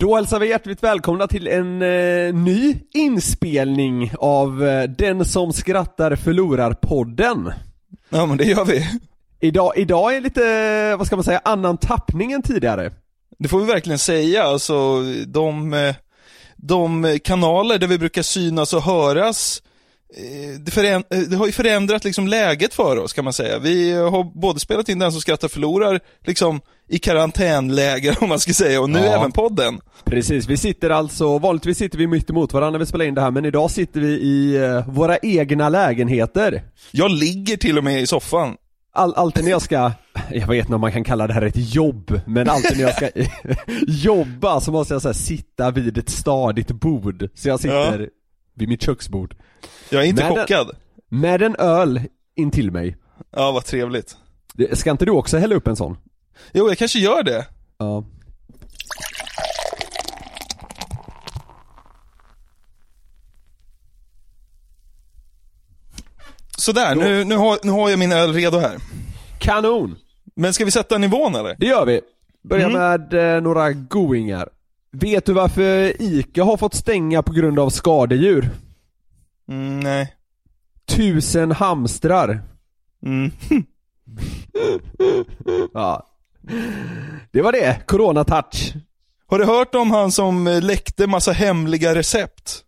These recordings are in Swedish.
Då hälsar vi hjärtligt välkomna till en eh, ny inspelning av eh, Den som skrattar förlorar-podden. Ja men det gör vi. Idag, idag är lite, vad ska man säga, annan tappning än tidigare. Det får vi verkligen säga, alltså de, eh, de kanaler där vi brukar synas och höras Eh, det, föränd eh, det har ju förändrat liksom läget för oss kan man säga. Vi har både spelat in Den som skrattar förlorar, liksom i karantänläger om man ska säga, och nu ja. även podden. Precis, vi sitter alltså, vanligtvis sitter vi mitt emot varandra när vi spelar in det här, men idag sitter vi i uh, våra egna lägenheter. Jag ligger till och med i soffan. All, alltid när jag ska, jag vet inte om man kan kalla det här ett jobb, men alltid när jag ska jobba så måste jag så sitta vid ett stadigt bord. Så jag sitter ja. Vid mitt köksbord. Jag är inte med chockad. En, med en öl in till mig. Ja, vad trevligt. Ska inte du också hälla upp en sån? Jo, jag kanske gör det. Ja. Sådär, nu, nu, har, nu har jag min öl redo här. Kanon! Men ska vi sätta nivån eller? Det gör vi. Börja mm. med eh, några goingar. Vet du varför ICA har fått stänga på grund av skadedjur? Mm, nej. Tusen hamstrar. Mm. ja. Det var det, corona-touch. Har du hört om han som eh, läckte massa hemliga recept?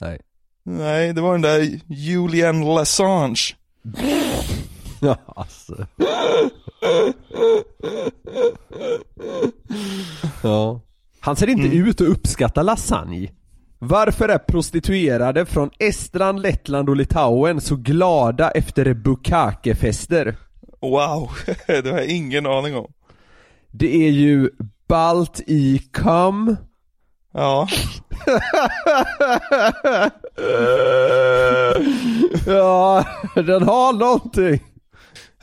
Nej. Nej, det var den där Julian Lassange. ja, alltså. ja. Han ser inte mm. ut att uppskatta lasagne. Varför är prostituerade från Estland, Lettland och Litauen så glada efter bukakefester? Wow, det har jag ingen aning om. Det är ju Balt i cum. Ja. ja, den har någonting.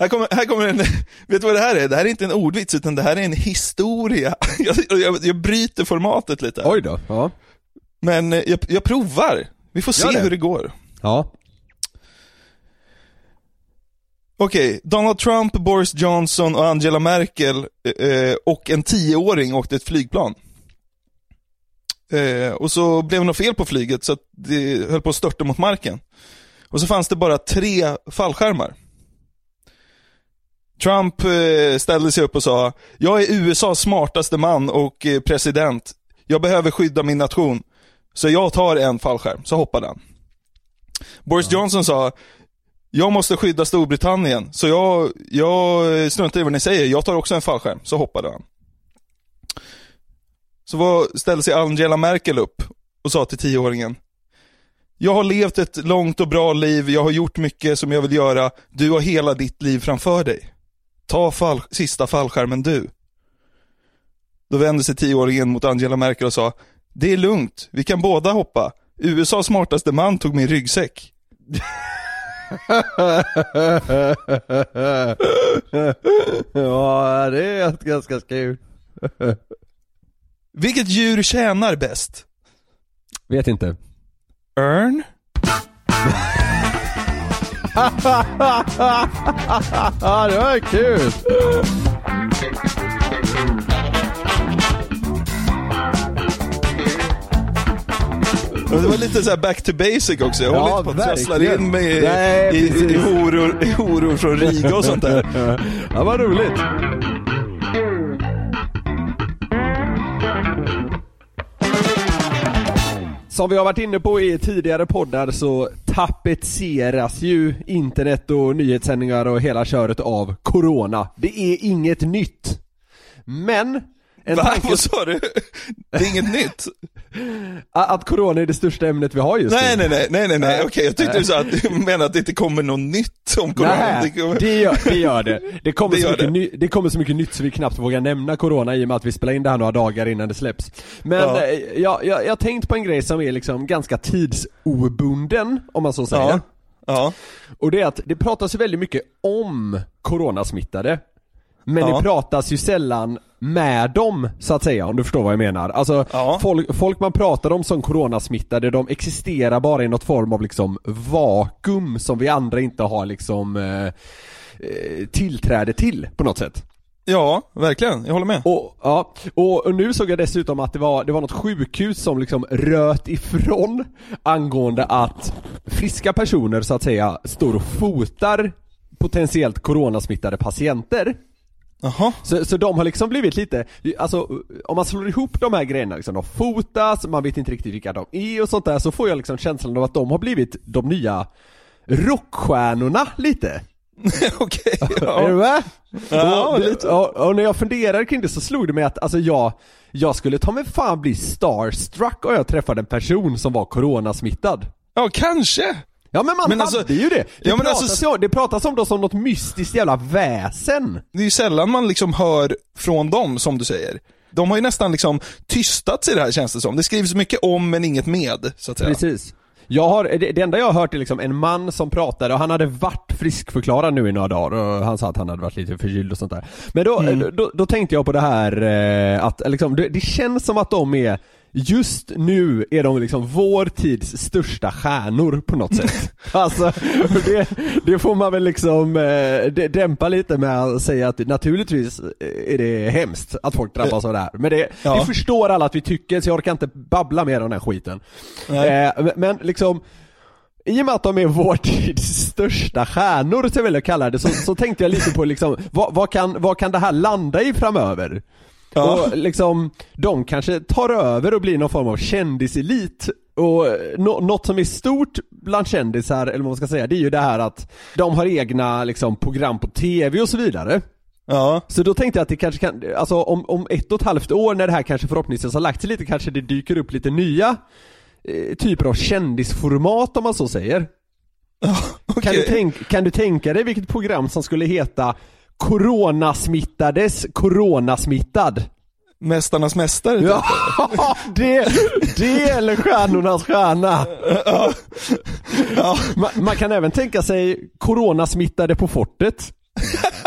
Här kommer, här kommer en, vet du vad det här är? Det här är inte en ordvits utan det här är en historia. Jag, jag, jag bryter formatet lite. Oj då, ja. Men eh, jag, jag provar. Vi får se det. hur det går. Ja. Okej, okay. Donald Trump, Boris Johnson och Angela Merkel eh, och en tioåring åkte ett flygplan. Eh, och så blev det något fel på flyget så att det höll på att störta mot marken. Och så fanns det bara tre fallskärmar. Trump eh, ställde sig upp och sa, jag är USAs smartaste man och eh, president. Jag behöver skydda min nation. Så jag tar en fallskärm, så hoppade han. Boris Johnson sa, jag måste skydda Storbritannien, så jag, jag struntar i vad ni säger, jag tar också en fallskärm, så hoppade han. Så var, ställde sig Angela Merkel upp och sa till tioåringen, jag har levt ett långt och bra liv, jag har gjort mycket som jag vill göra, du har hela ditt liv framför dig. Ta fall, sista fallskärmen du. Då vände sig tioåringen mot Angela Merkel och sa, det är lugnt, vi kan båda hoppa. USAs smartaste man tog min ryggsäck. ja, det är ganska kul. Vilket djur tjänar bäst? Vet inte. Örn? det var kul! det var lite så back to basic också. Jag håller inte på att trassla in mig i, Nej, i, i, horor, i horor från Riga och sånt där. ja, vad roligt. Som vi har varit inne på i tidigare poddar så tapetseras ju internet och nyhetssändningar och hela köret av Corona. Det är inget nytt. Men, en Va? tanke Vad sa du? Det är inget nytt? att Corona är det största ämnet vi har just Nej, nu. nej, nej, nej, nej, okej jag tyckte du sa att du menade att det inte kommer något nytt om corona. Nej, Det kommer- det gör, det gör det. Det kommer, Det så mycket det. Ny, det kommer så mycket nytt så vi knappt vågar nämna Corona i och med att vi spelar in det här några dagar innan det släpps. Men Ja. eh, jag, jag, jag har tänkt på en grej som är liksom ganska tidsobunden, om man så säger. Ja. Ja. Och det är att det pratas väldigt mycket om coronasmittade. Men Ja. det pratas ju sällan med dem, så att säga, om du förstår vad jag menar. Alltså, Ja. folk, folk man pratar om som coronasmittade, de existerar bara i något form av liksom vakuum som vi andra inte har liksom eh, eh, tillträde till på något sätt. ja, verkligen. Jag håller med. Och, ja, och, och nu såg jag dessutom att det var, det var något sjukhus som liksom röt ifrån angående att friska personer så att säga står och fotar potentiellt coronasmittade patienter. Jaha. Så, så de har liksom blivit lite, alltså om man slår ihop de här grejerna liksom, de fotas, man vet inte riktigt vilka de är och sånt där, så får jag liksom känslan av att de har blivit de nya rockstjärnorna lite. Okej, Är du ja. med? Ja, och, lite. och, och när jag funderar kring det så slog det mig att alltså jag, jag skulle ta mig fan bli starstruck om jag träffade en person som var coronasmittad. Ja, kanske. Ja men man Men hade alltså- ju det. Det, Ja, men pratas, alltså- det pratas om dem som något mystiskt jävla väsen. Det är ju sällan man liksom hör från dem, som du säger. De har ju nästan liksom tystats i det här känns det som. Det skrivs mycket om men inget med, så att säga. Precis. Jag har, det, det enda jag har hört är liksom en man som pratade och han hade varit friskförklarad nu i några dagar och han sa att han hade varit lite förkyld och sånt där. Men då, Mm. då, då tänkte jag på det här eh, att liksom, det, det känns som att de är Just nu är de liksom vår tids största stjärnor på något sätt. alltså, det, det får man väl liksom eh, dämpa lite med att säga att naturligtvis är det hemskt att folk drabbas av det här. Men det, Ja. det förstår alla att vi tycker, så jag orkar inte babbla mer om den här skiten. Eh, men- men liksom i och med att de är vår tids största stjärnor, så jag vill kalla det, så, så tänkte jag lite på liksom, vad, vad, kan, vad kan det här landa i framöver? Ja. Och liksom, de kanske tar över och blir någon form av kändiselit och nå- något som är stort bland kändisar, eller vad man ska säga, det är ju det här att de har egna liksom, program på TV och så vidare. Ja. Så då tänkte jag att det kanske kan, alltså om, om ett och ett halvt år när det här kanske förhoppningsvis har lagt sig lite, kanske det dyker upp lite nya eh, typer av kändisformat om man så säger. Okej. Kan, du tänk, kan du tänka dig vilket program som skulle heta Coronasmittades coronasmittad? Mästarnas mästare, typ. Ja, det, det eller Stjärnornas stjärna. Ja. Man, man kan även tänka sig Coronasmittade på fortet.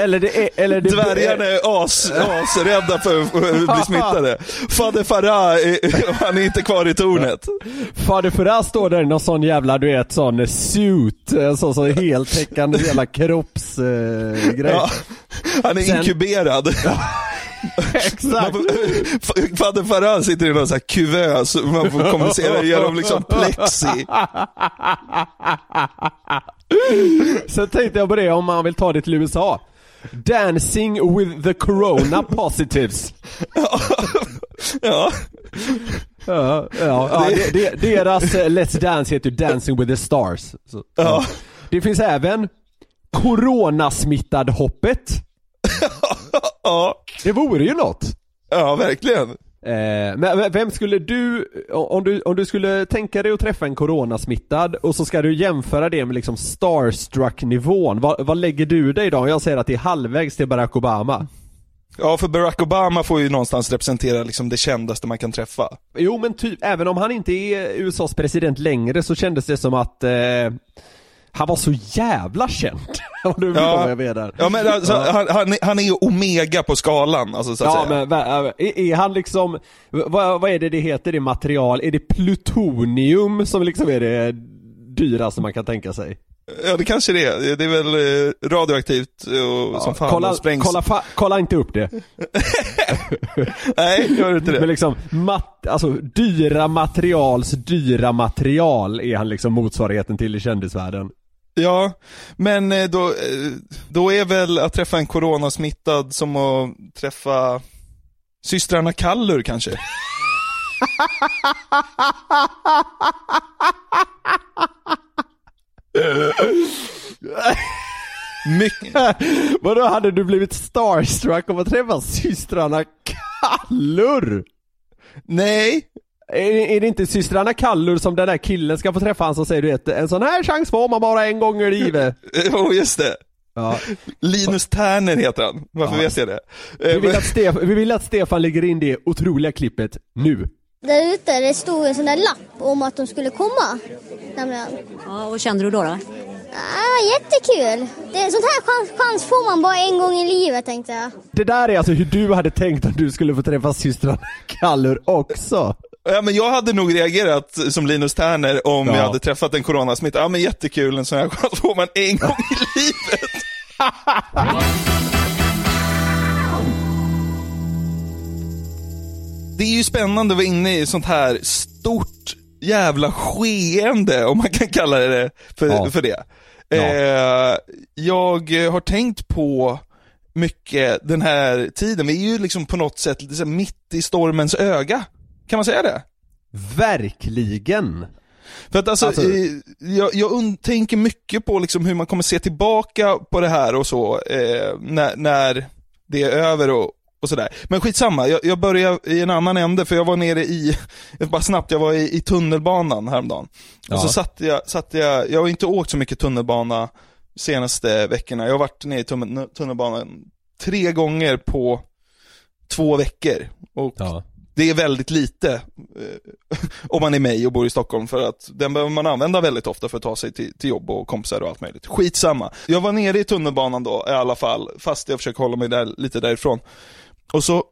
Eller det är, eller det Dvärgarna är as, asrädda för att bli smittade. Fader Farah, han är inte kvar i tornet. Fader Farah står där i någon sån jävla, du vet, sån suit, en sån, sån heltäckande jävla kroppsgrej. Eh. Ja. Han är Sen- inkuberad. Exakt. Fader Farah sitter i någon sån här kuvös, man får kommunicera genom liksom plexi. Sen tänkte jag på det om man vill ta det till USA. Dancing with the corona positives. Ja. Ja, ja, det, deras eh, Let's Dance heter Dancing with the Stars. Så, Ja. Det finns även Coronasmittad-hoppet. Ja. Det vore ju något. ja, verkligen. Eh, men vem skulle du, om du, om du skulle tänka dig att träffa en coronasmittad och så ska du jämföra det med liksom starstruck-nivån, vad, vad lägger du dig då? Jag säger att det är halvvägs till Barack Obama. Ja, för Barack Obama får ju någonstans representera liksom det kändaste man kan träffa. Jo men typ, även om han inte är USAs president längre så kändes det som att eh, han var så jävla känd. Om du Ja. jag menar. Ja, men alltså, han, han, han är ju omega på skalan, alltså, så att Ja säga. men va- är, är han liksom, vad, vad är det det heter, det material? Är det plutonium som liksom är det dyraste man kan tänka sig? Ja, det kanske det är. Det är väl eh, radioaktivt och som fan kolla, och sprängs. kolla, fa, kolla inte upp det. Nej, gör inte Men det. liksom, mat, alltså dyra materials dyra material är han liksom motsvarigheten till i kändisvärlden. Ja, men eh, då, eh, då är väl att träffa en coronasmittad som att träffa systrarna Kallur kanske? Mycket. Vadå, hade du blivit starstruck av att träffa systrarna Kallur? Nej, Är, är det inte systrarna Kallur som den där killen ska få träffa han som säger du vet, en sån här chans får man bara en gång i livet? jo just det. Ja. Linus Terner heter han. Varför Ja. vet jag det? Vi Eh, vill, att Stefan, vi vill att Stefan lägger in det otroliga klippet nu. Där ute det stod en sån där lapp om att de skulle komma. Nämligen. Ja, och kände du då? då? Ah, jättekul! Det, sånt här chans, chans får man bara en gång i livet tänkte jag. Det där är alltså hur du hade tänkt att du skulle få träffa systrarna Kallur också. Ja, men jag hade nog reagerat som Linus Terner om Ja. jag hade träffat en coronasmittad. Ja men jättekul, en sån här chans får man en gång i livet. Det är ju spännande att vara inne i sånt här stort jävla skeende, om man kan kalla det för, Ja. för det. Ja. Eh, jag har tänkt på mycket den här tiden, vi är ju liksom på något sätt lite mitt i stormens öga. Kan man säga det? Verkligen. För att alltså, Alltså- jag, jag tänker mycket på liksom hur man kommer se tillbaka på det här och så, eh, när, när det är över och, och sådär. Men skitsamma, jag, jag börjar i en annan ände, för jag var nere i, bara snabbt, jag var i, i tunnelbanan häromdagen. Ja. Och så satt jag, satt jag, jag har inte åkt så mycket tunnelbana senaste veckorna. Jag har varit nere i tunnel- tunnelbanan tre gånger på två veckor. Och Ja. Det är väldigt lite eh, om man är mig och bor i Stockholm för att den behöver man använda väldigt ofta för att ta sig till, till jobb och kompisar och allt möjligt. Skitsamma. Jag var nere i tunnelbanan då i alla fall, fast jag försöker hålla mig där, lite därifrån. Och så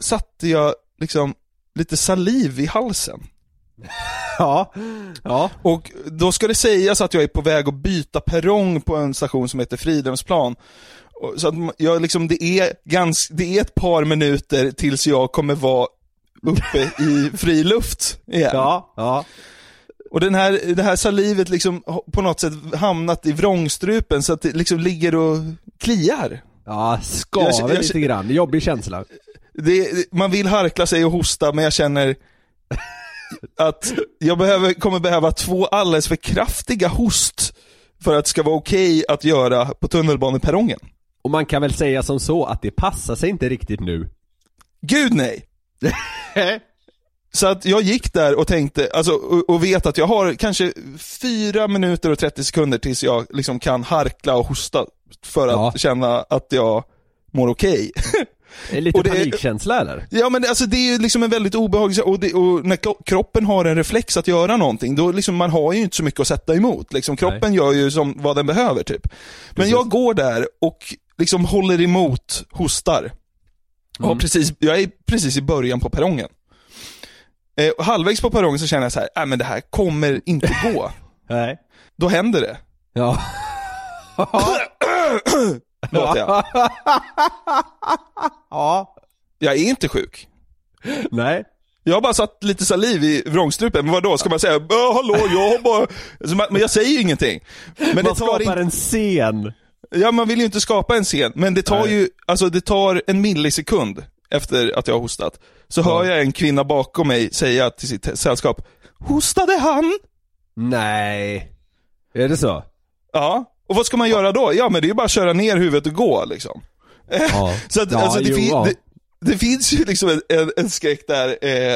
satte jag liksom lite saliv i halsen. Ja. Ja. Och då ska det sägas att jag är på väg att byta perrong på en station som heter Fridhemsplan. Så att jag liksom, det är gans, det är ett par minuter tills jag kommer vara uppe i fri luft igen. Ja. Ja. Och den här, det här salivet liksom på något sätt hamnat i vrångstrupen så att det liksom ligger och kliar. Ja, skaver Jag- jag- lite grann. Jobbig känsla. Det, man vill harkla sig och hosta men jag känner att jag behöver, kommer behöva två alldeles för kraftiga host för att det ska vara okej att göra på tunnelbaneperrongen. Och man kan väl säga som så att det passar sig inte riktigt nu. Gud nej! Så att jag gick där och tänkte, alltså, och, och vet att jag har kanske 4 minuter och 30 sekunder tills jag liksom kan harkla och hosta för att Ja. känna att jag mår okej. Lite Och det- panikkänsla eller? Ja men det- alltså det är ju liksom en väldigt obehaglig och, det, och när kro- kroppen har en reflex att göra någonting, då liksom, man har ju inte så mycket att sätta emot. Liksom, kroppen gör ju som vad den behöver typ. Men Precis. jag går där och liksom håller emot, hostar. Och Mm. precis, jag är precis i början på perrongen. Eh, och halvvägs på perrongen så känner jag så här, nej men det här kommer inte gå. Nej. Då händer det. Ja. Låter jag. Ja. Jag är inte sjuk. Nej. Jag har bara satt lite saliv i vrångstrupen, men vadå, ska man säga "Ja, hallå, jag har bara... Men jag säger ju ingenting. Men det Man tar skapar inte... en scen. Ja, man vill ju inte skapa en scen, men det tar Nej. ju, alltså det tar en millisekund efter att jag har hostat. Så hör jag en kvinna bakom mig säga till sitt sällskap, hostade han? Nej. Är det så? Ja. Och vad ska man göra då? Ja, men det är ju bara att köra ner huvudet och gå liksom. Ja. Så att, Ja, alltså, det, jo, fin- ja. det, det finns ju liksom en, en, en skräck där, eh, eh,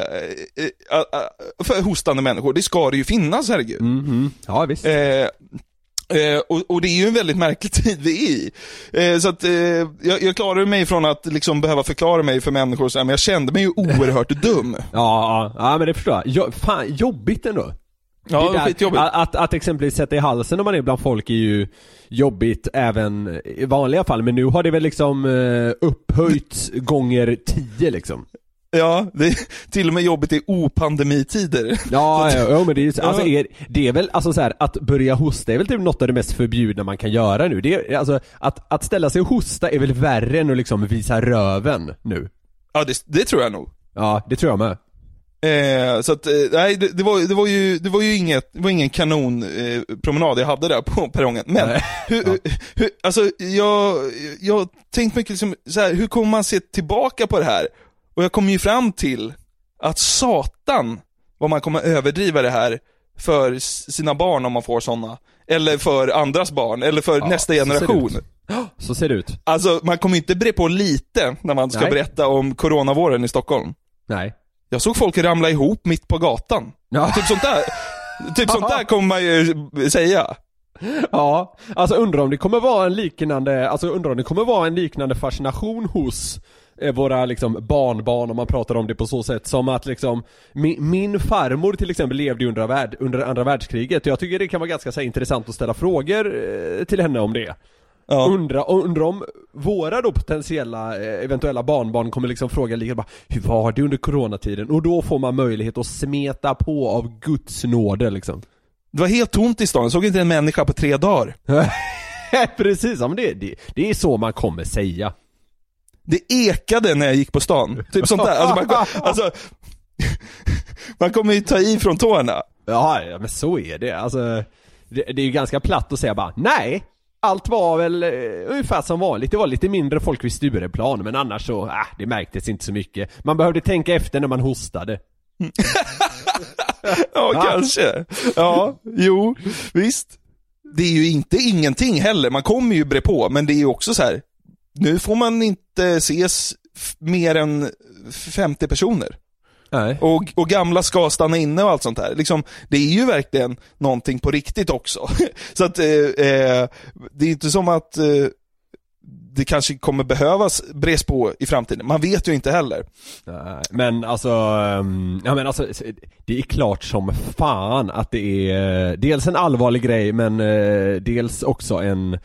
eh, eh, för hostande människor. Det ska det ju finnas, herregud. Mhm. Ja, visst. Eh, och, och det är ju en väldigt märklig tid vi är i. Eh, så att eh, jag, jag klarade mig från att liksom behöva förklara mig för människor så här, men jag kände mig ju oerhört dum. Ja, ja, men det förstår jag. Jo, fan, jobbigt ändå. Ja, Det där-. Att, att, att exempelvis sätta i halsen när man är bland folk är ju jobbigt även i vanliga fall, men nu har det väl liksom eh, upphöjts gånger tio liksom. Ja, det är till och med jobbigt i opandemititider. Ja, ja, ja men det är ju så, alltså Ja. är, det är väl, alltså så här, att börja hosta är väl typ något av det mest förbjudna man kan göra nu. Det är, alltså, att, att ställa sig och hosta är väl värre än att liksom visa röven nu. Ja, det, det tror jag nog. Ja, det tror jag med. Eh, så att, eh, nej, det, det, var, det, var ju, det var ju inget, det var ingen kanon eh, jag hade där på perrongen. Men, hur, hur, hur, alltså jag, jag har tänkt mycket liksom, så här, hur kommer man se tillbaka på det här? Och jag kom ju fram till att satan vad man kommer överdriva det här för sina barn om man får sådana. Eller för andras barn, eller för nästa så ser det generation. ut. Så ser det ut. Alltså, man kommer inte bre på lite när man ska Nej. berätta om coronavåren i Stockholm. Nej. Jag såg folk ramla ihop mitt på gatan. Ja. Typ sånt där. Typ sånt där kommer man ju säga. Ja, alltså undrar om det kommer vara en liknande, alltså undrar om det kommer vara en liknande fascination hos våra liksom barnbarn om man pratar om det på så sätt som att liksom min, min farmor till exempel levde under, värld, under andra världskriget och jag tycker det kan vara ganska här, intressant att ställa frågor eh, till henne om det. Ja. Undra, undra om våra då potentiella eh, eventuella barnbarn kommer liksom fråga lika bara Hur var det under coronatiden? Och då får man möjlighet att smeta på av Guds nåde liksom Det var helt tomt i stan, jag såg inte en människa på tre dagar. Precis, ja, men det, det, det är så man kommer säga Det ekade när jag gick på stan. Typ sånt där. Alltså, man, alltså, man kommer ju ta i från tårna. Ja, men så är det. Alltså, det, det är ju ganska platt att säga bara nej. Allt var väl eh, ungefär som vanligt. Det var lite mindre folk vid Stureplan, men annars så, äh, det märktes inte så mycket. Man behövde tänka efter när man hostade. Ja, Ja. kanske. Ja, jo, visst. Det är ju inte ingenting heller, man kommer ju bre på, men det är ju också så här. Nu får man inte ses mer än 50 personer. Nej. Och, och gamla ska stanna inne och allt sånt här. Liksom, det är ju verkligen någonting på riktigt också. Så att eh, eh, det är inte som att eh, det kanske kommer behövas bres på i framtiden. Man vet ju inte heller. Nej, Men alltså, ehm, ja men alltså, det är klart som fan att det är eh, dels en allvarlig grej men eh, dels också en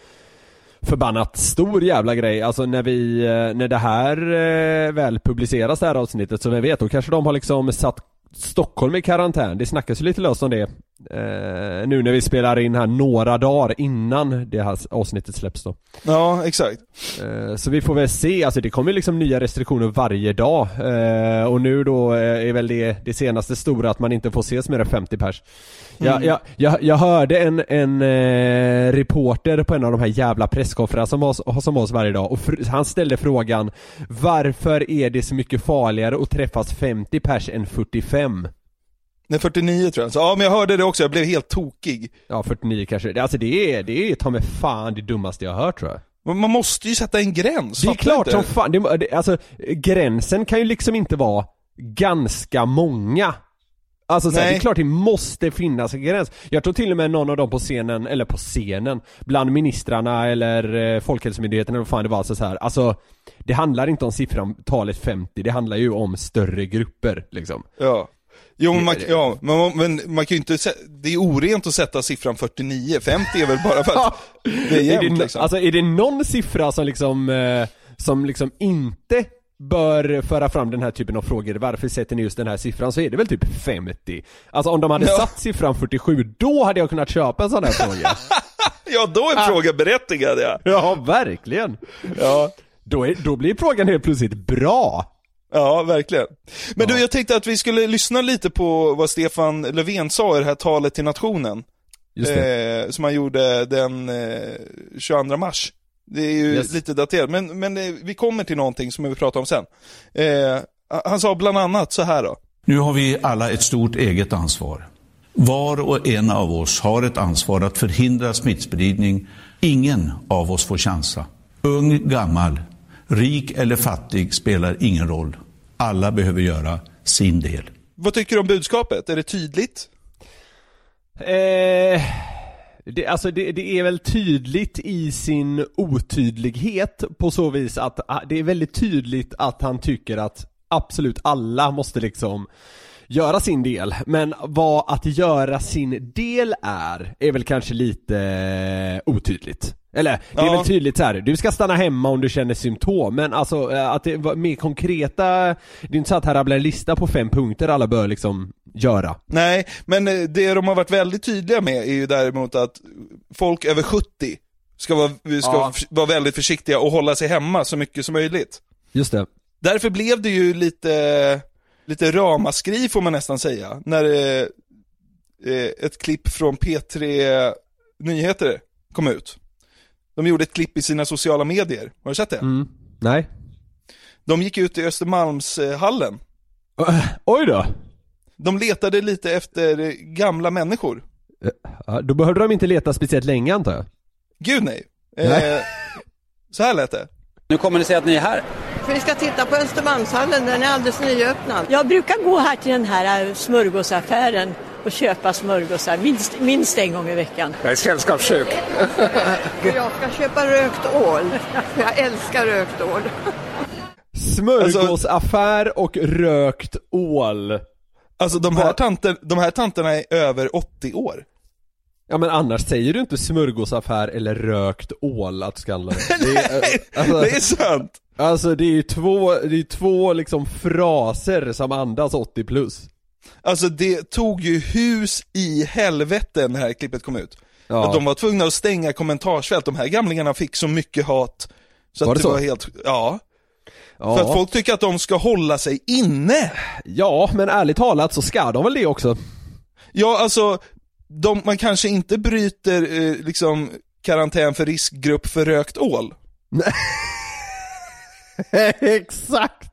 förbannat stor jävla grej. Alltså när vi, eh, när det här eh, väl publiceras det här avsnittet så vem vet, då kanske de har liksom satt Stockholm i karantän. Det snackas ju lite löst om det. Eh, nu när vi spelar in här några dagar innan det här avsnittet släpps då. Ja, exakt. Eh, Så vi får väl se, alltså det kommer liksom nya restriktioner varje dag eh, Och nu då eh, är väl det, det senaste stora att man inte får ses mer än 50 pers jag, jag, jag, jag hörde en, en eh, reporter på en av de här jävla presskonferenserna som var, som var oss varje dag och han ställde frågan Varför är det så mycket farligare att träffas 50 pers än 45? Nej, 49 tror jag. Så, ja, men jag hörde det också, jag blev helt tokig. Ja 49 kanske, alltså det är, det är ta med fan det dummaste jag har hört tror jag Men Man måste ju sätta en gräns, Det är klart som fan, det, alltså gränsen kan ju liksom inte vara ganska många Alltså så här, det är klart det måste finnas en gräns. Jag tror till och med någon av dem på scenen, eller på scenen, bland ministrarna eller eh, Folkhälsomyndigheten eller vad fan det var, alltså så här, alltså Det handlar inte om siffran, talet 50, det handlar ju om större grupper liksom. Ja. Jo, men man, ja, men, men man kan ju inte, det är orent att sätta siffran 49, 50 är väl bara för att det är Är jämnt det, liksom. Alltså är det någon siffra som liksom, eh, som liksom inte bör föra fram den här typen av frågor, varför sätter ni just den här siffran? Så är det väl typ 50. Alltså om de hade Ja. satt siffran 47, då hade jag kunnat köpa en sån här fråga. Ja, då är frågan berättigad ja. ja, verkligen. Ja, Då, är, då blir frågan helt plötsligt bra. Ja verkligen. Men du, jag tänkte att vi skulle lyssna lite på vad Stefan Löfven sa i det här talet till nationen. Eh, som han gjorde den eh, 22 mars. Det är ju Yes. lite daterat, men, men eh, vi kommer till någonting som vi vill prata om sen. Eh, han sa bland annat så här då. Nu har vi alla ett stort eget ansvar. Var och en av oss har ett ansvar att förhindra smittspridning. Ingen av oss får chansa. Ung, gammal, rik eller fattig spelar ingen roll. Alla behöver göra sin del. Vad tycker du om budskapet? Är det tydligt? Eh, det, alltså det, det är väl tydligt i sin otydlighet på så vis att ah, det är väldigt tydligt att han tycker att absolut alla måste liksom göra sin del. Men vad att göra sin del är, är väl kanske lite otydligt. Eller, det är Ja. väl tydligt så här. du ska stanna hemma om du känner symptom, men alltså eh, att det var mer konkreta, det är inte så att här rabblar en lista på fem punkter alla bör liksom göra. Nej, men eh, det de har varit väldigt tydliga med är ju däremot att folk över 70 ska vara, ska Ja. vara väldigt försiktiga och hålla sig hemma så mycket som möjligt. Just det. Därför blev det ju lite, lite ramaskri får man nästan säga, när eh, ett klipp från P3 Nyheter kom ut. De gjorde ett klipp i sina sociala medier, har du sett det? Mm. Nej. De gick ut i Östermalmshallen Oj då! De letade lite efter eh, gamla människor. Ja, då behövde de inte leta speciellt länge antar jag. Gud nej. Eh, Nej. så här lät det. Nu kommer ni säga att ni är här. Vi ska titta på Östermalmshallen, den är alldeles nyöppnad. Jag brukar gå här till den här eh, smörgåsaffären och köpa smörgåsar minst, minst en gång i veckan. Jag är sällskapssjuk. Jag ska köpa rökt ål, jag älskar rökt ål. Smörgåsaffär och rökt ål. Alltså de här, tanter, de här tanterna är över 80 år. Ja men annars säger du inte smörgåsaffär eller rökt ål att du ska handla det. Det är, alltså, Det är sant. alltså det är ju två, det är två liksom fraser som andas 80 plus. Alltså det tog ju hus i helvete när det här klippet kom ut. Ja. Att de var tvungna att stänga kommentarsfält, de här gamlingarna fick så mycket hat. Så Var att det det så? var helt, ja. Ja. För att folk tycker att de ska hålla sig inne. Ja, men ärligt talat så ska de väl det också. Ja, alltså, de, man kanske inte bryter eh, liksom karantän för riskgrupp för rökt ål. Exakt!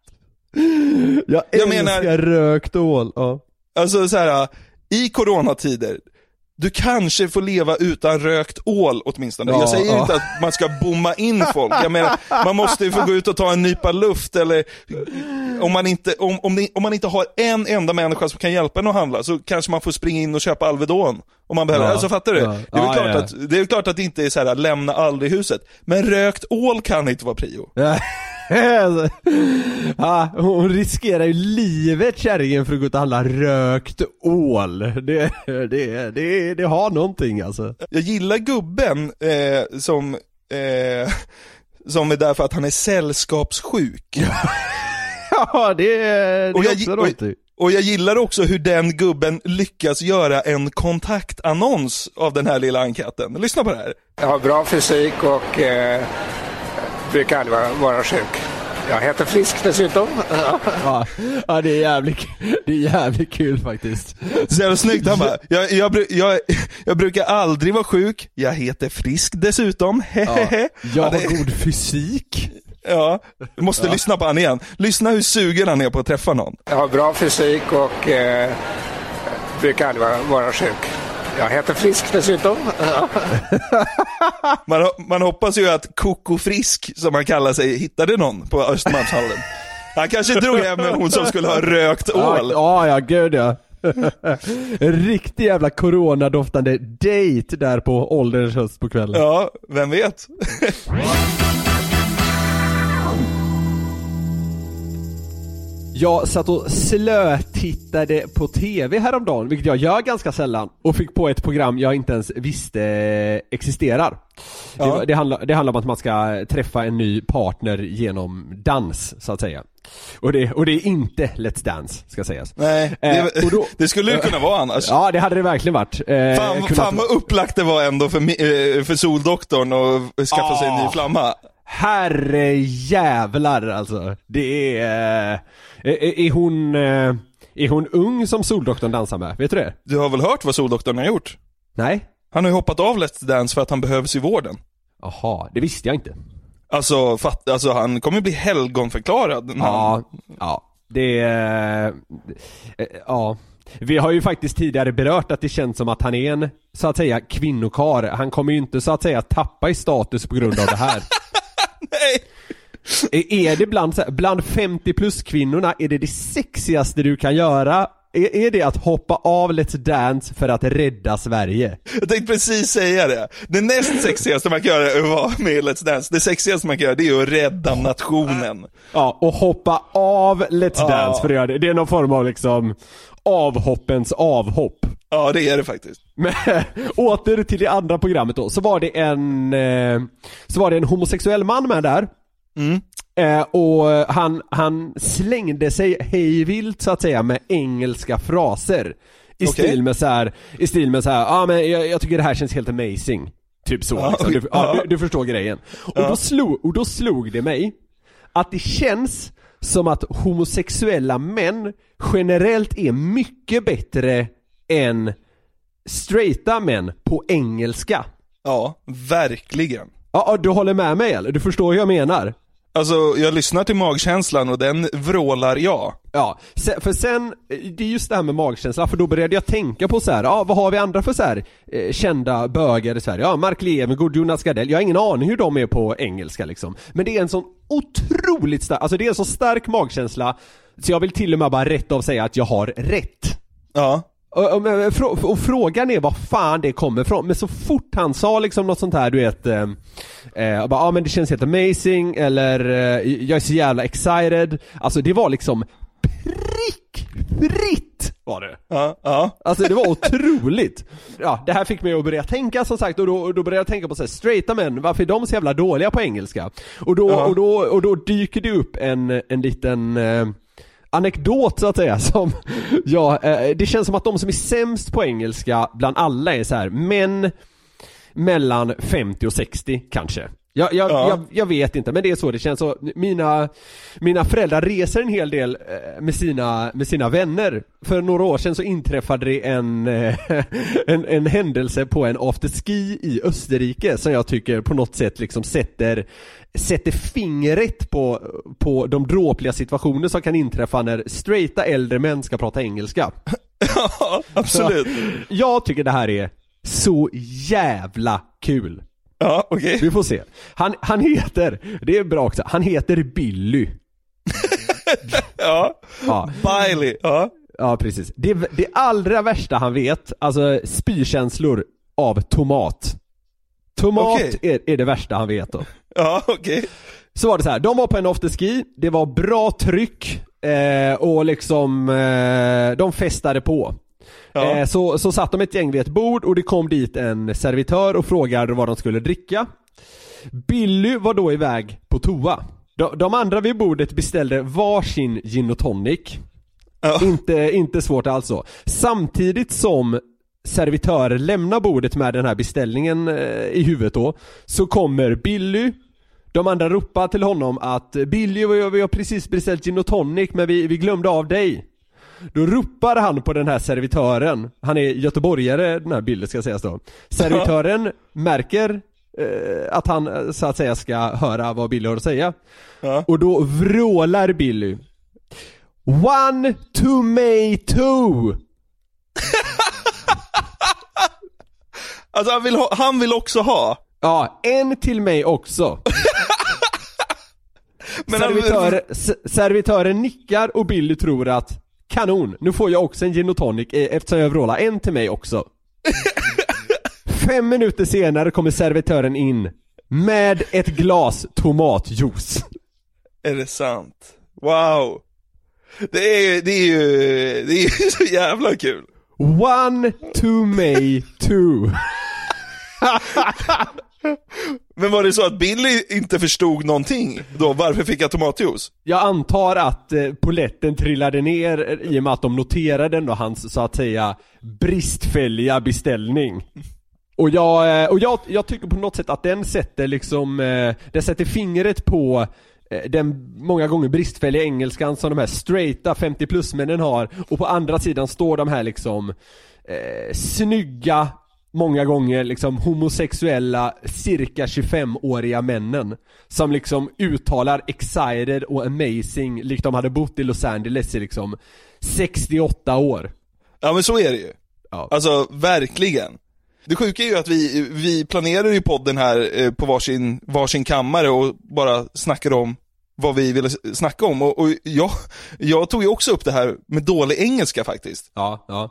Jag, Jag menar- rökt ål, ja. Alltså så här, i coronatider, du kanske får leva utan rökt ål åtminstone. Ja, jag säger ja. inte att man ska bomma in folk, jag menar, man måste ju få gå ut och ta en nypa luft eller om man inte, om, om, ni, om man inte har en enda människa som kan hjälpa en att handla så kanske man får springa in och köpa Alvedon. Om man behöver, Ja. alltså fattar du? Ja. Det, är väl klart. Att, det är klart att det inte är så här, lämna aldrig huset. Men rökt ål kan inte vara prio. ja, hon riskerar ju livet kärringen för att gå och handla rökt ål. Det, det, det, det har någonting alltså. Jag gillar gubben eh, som, eh, som är där för att han är sällskapssjuk. Ja, det, det är Och jag, också och, någonting. och jag gillar också hur den gubben lyckas göra en kontaktannons av den här lilla enkäten. Lyssna på det här. Jag har bra fysik och eh, brukar aldrig vara, vara sjuk. Jag heter Frisk dessutom. Ja, ja det, är jävligt, det är jävligt kul faktiskt. Så jävla snyggt, han bara, jag, jag, jag, jag brukar aldrig vara sjuk, jag heter Frisk dessutom, Ja, jag Ja, det- har god fysik. Ja, du måste Ja. lyssna på han igen. Lyssna hur sugen han är på att träffa någon. Jag har bra fysik och eh, brukar aldrig vara, vara sjuk. Jag heter Frisk dessutom. Man, man hoppas ju att Koko Frisk, som han kallar sig, hittade någon på Östermalmshallen. Han kanske drog hem med hon som skulle ha rökt ål. Ja, ja, gud ja. En riktig jävla coronadoftande date där på ålderns höst på kvällen. Ja, vem vet? Jag satt och slötittade på TV häromdagen, vilket jag gör ganska sällan, och fick på ett program jag inte ens visste existerar. Det, Ja. var- det, handlar, det handlar om att man ska träffa en ny partner genom dans, så att säga. Och det, och det är inte Let's Dance, ska sägas. Nej, det, Eh, då- det skulle det kunna vara annars. Ja, det hade det verkligen varit. Eh, Fan, fan vad upplagt det var ändå för, eh, för Soldoktorn att skaffa sig en ny Ah. flamma. Herre jävlar alltså. Det är... eh, Är, är hon... eh, Är hon ung som Soldoktorn dansar med? Vet du det? Du har väl hört vad Soldoktorn har gjort? Nej? Han har ju hoppat av Let's Dance för att han behövs i vården. Jaha, det visste jag inte. Alltså, fatt, alltså han kommer bli helgonförklarad. när han- Ja, ja. Det är... eh, Ja. Vi har ju faktiskt tidigare berört att det känns som att han är en, så att säga, kvinnokar. Han kommer ju inte så att säga tappa i status på grund av det här. Nej! Är- det bland, bland 50 plus kvinnorna, är det det sexigaste du kan göra? Är, är det att hoppa av Let's Dance för att rädda Sverige? Jag tänkte precis säga det. Det näst sexigaste man kan göra är att vara med i Let's Dance. Det sexigaste man kan göra det är att rädda nationen. Ja, och hoppa av Let's Ja. Dance för att göra det. Det är någon form av liksom avhoppens avhopp. Ja, det är det faktiskt. Men åter till det andra programmet då, så var det en, eh, så var det en homosexuell man med där. Mm. Eh, och han, han slängde sig hejvilt så att säga med engelska fraser. I Okej. stil med så här, i stil med så här, ah, men jag, jag tycker det här känns helt amazing. Typ så Ja, liksom. du, ja, ja. du, du förstår grejen. Och, Ja. då slog, och då slog det mig att det känns som att homosexuella män generellt är mycket bättre än straighta män på engelska. Ja, verkligen. Ja, du håller med mig eller? Du förstår hur jag menar? Alltså, jag lyssnar till magkänslan och den vrålar ja. Ja, för sen, det är just det här med magkänsla, för då började jag tänka på så här, ja vad har vi andra för så här eh, kända bögar i Sverige? Ja, Mark Levengood, Jonas Gardell, jag har ingen aning hur de är på engelska liksom. Men det är en sån otroligt stark, alltså det är en så stark magkänsla, så jag vill till och med bara rätt av säga att jag har rätt. Ja. Och, frågan är var fan det kommer ifrån, men så fort han sa liksom något sånt här du vet eh, eh, bara, ja men det känns helt amazing eller eh, jag är så jävla excited, alltså det var liksom prickfritt var det. Ja, ja. Alltså det var otroligt. Ja, det här fick mig att börja tänka som sagt och då, och då började jag tänka på så här, straighta män, varför är de så jävla dåliga på engelska? Och då, Ja. och då, och då dyker det upp en, en liten eh, anekdot så att säga som, ja, eh, det känns som att de som är sämst på engelska bland alla är så här män mellan 50 och 60 kanske. Jag, jag, Ja. jag, jag vet inte, men det är så det känns. Så mina, mina föräldrar reser en hel del eh, med sina, med sina vänner. För några år sedan så inträffade det en, eh, en, en händelse på en afterski i Österrike som jag tycker på något sätt liksom sätter, sätter fingret på, på de dråpliga situationer som kan inträffa när straighta äldre män ska prata engelska. Ja, absolut. Jag tycker det här är så jävla kul. Ja, okej. Vi får se. Han, han heter, det är bra också, han heter Billy. Ja. Ja, Biley. Ja. ja precis. Det, det allra värsta han vet, alltså spykänslor av tomat. Tomat Okej. är, är det värsta han vet då. Ja, okej. Så var det så här, de var på en afterski, det var bra tryck eh, och liksom, eh, de festade på. Ja. Eh, så, så satt de ett gäng vid ett bord och det kom dit en servitör och frågade vad de skulle dricka. Billy var då iväg på toa. De, de andra vid bordet beställde varsin gin och tonic. Ja. Inte, inte svårt alls så. Samtidigt som servitören lämnar bordet med den här beställningen eh, i huvudet då, så kommer Billy de andra ropar till honom att Billy, vi har precis beställt gin och tonic men vi, vi glömde av dig. Då ropar han på den här servitören, han är göteborgare den här Billy ska sägas då. Servitören märker eh, att han eh, så att säga ska höra vad Billy har att säga. Ja. Och då vrålar Billy One tomato! Alltså han vill, ha, han vill också ha. Ja, en till mig också. Servitör, servitören nickar och Billy tror att Kanon, nu får jag också en gin och tonic eh, eftersom jag vrålar en till mig också. Fem minuter senare kommer servitören in med ett glas tomatjuice. Är det sant? Wow. Det är, det är ju, det är ju så jävla kul. One tomato. Men var det så att Billy inte förstod någonting då? Varför fick jag tomatjuice? Jag antar att eh, poletten trillade ner eh, i och med att de noterade ändå hans så att säga bristfälliga beställning. Och jag, eh, och jag, jag tycker på något sätt att den sätter liksom, eh, den sätter fingret på eh, den många gånger bristfälliga engelskan som de här straighta 50 plus männen har och på andra sidan står de här liksom eh, snygga många gånger liksom homosexuella cirka 25-åriga männen som liksom uttalar excited och amazing likt de hade bott i Los Angeles i liksom 68 år. Ja men så är det ju. Ja. Alltså verkligen. Det sjuka är ju att vi, vi planerar ju podden här eh, på varsin, varsin kammare och bara snackar om vad vi ville snacka om. Och, och jag, jag tog ju också upp det här med dålig engelska faktiskt. Ja, ja.